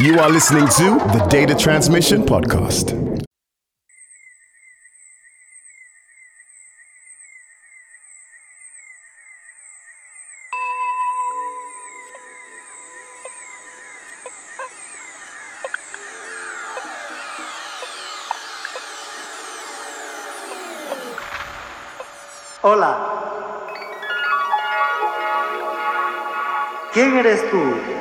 You are listening to the Data Transmission Podcast. Hola. ¿Quién eres tú?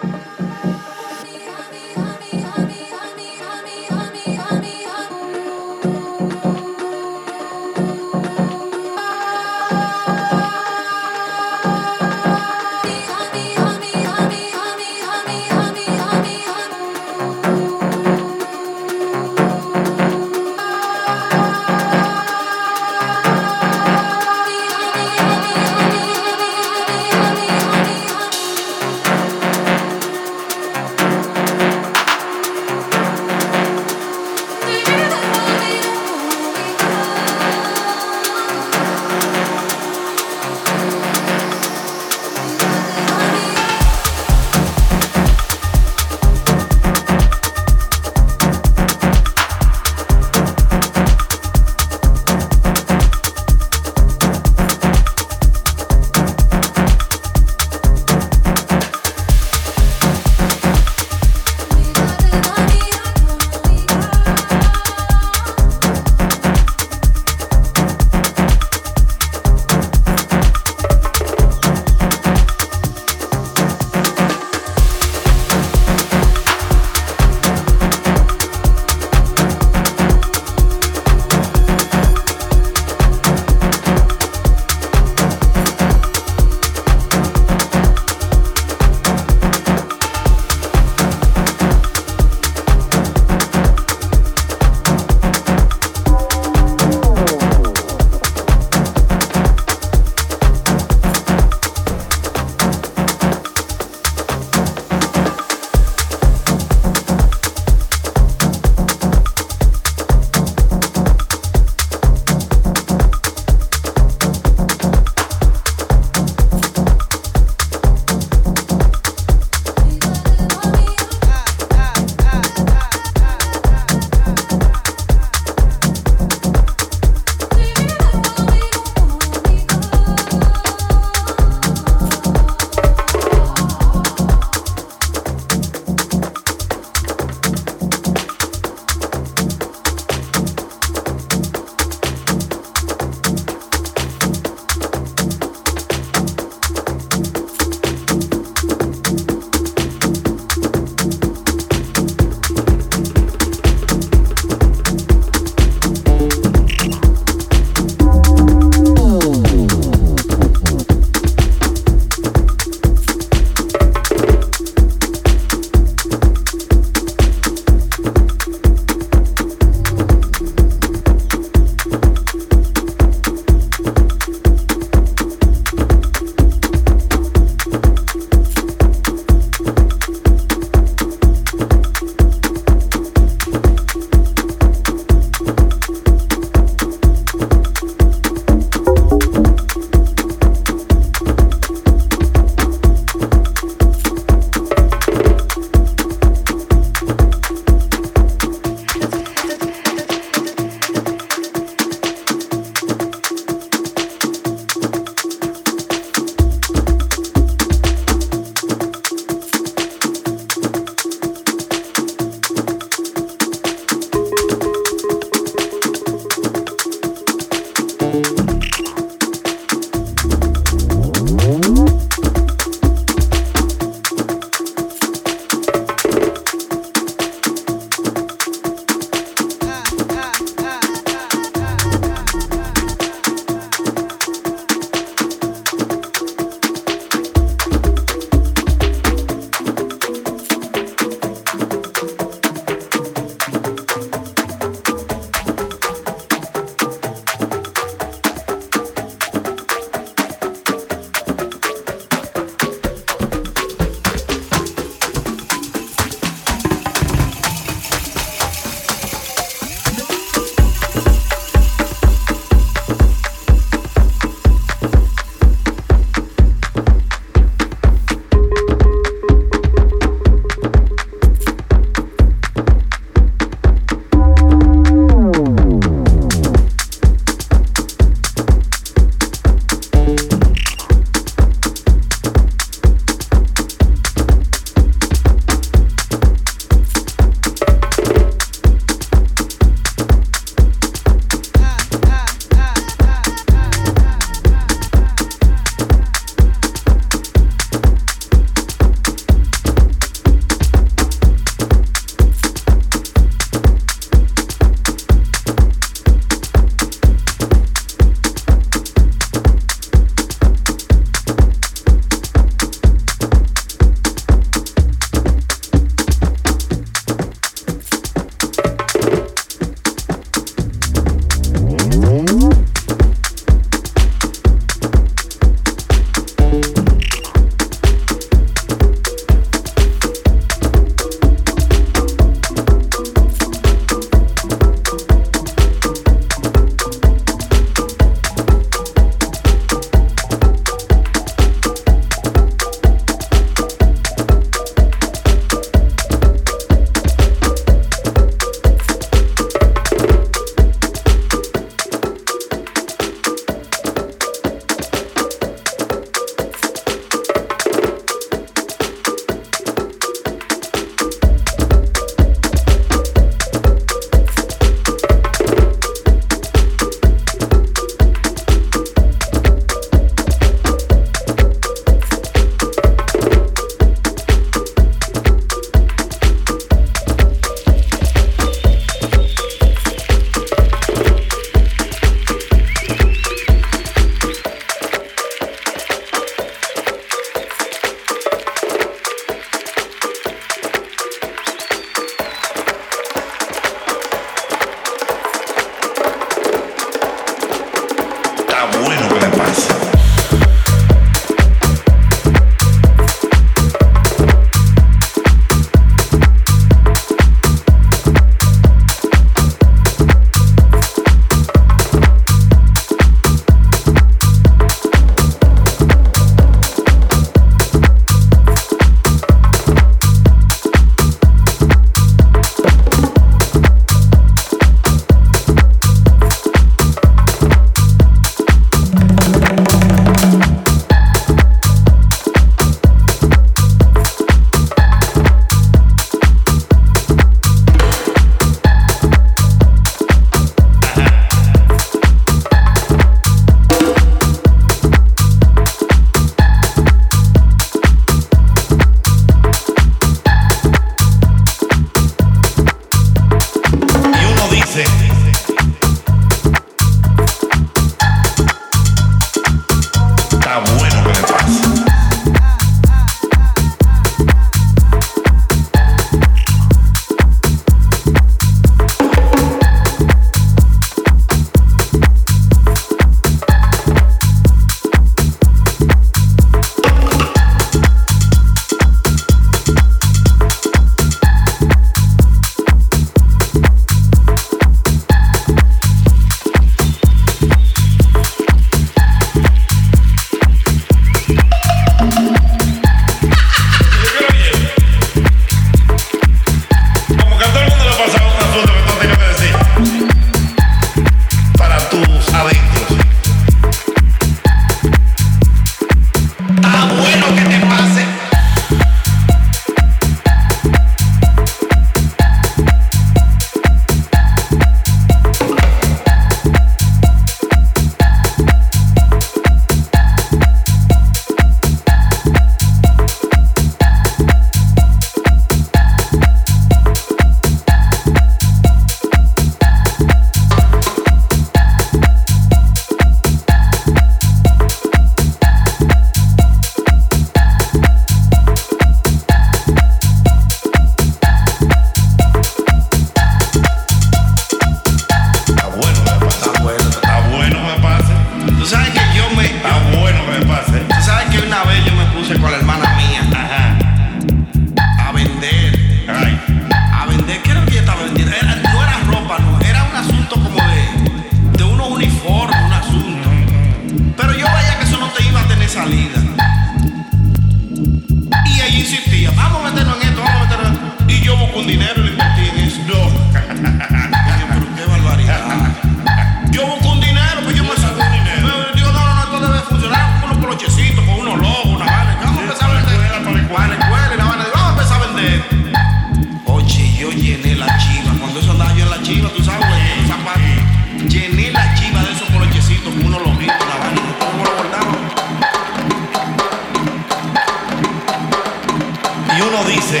y uno dice,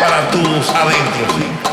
para tus adentros.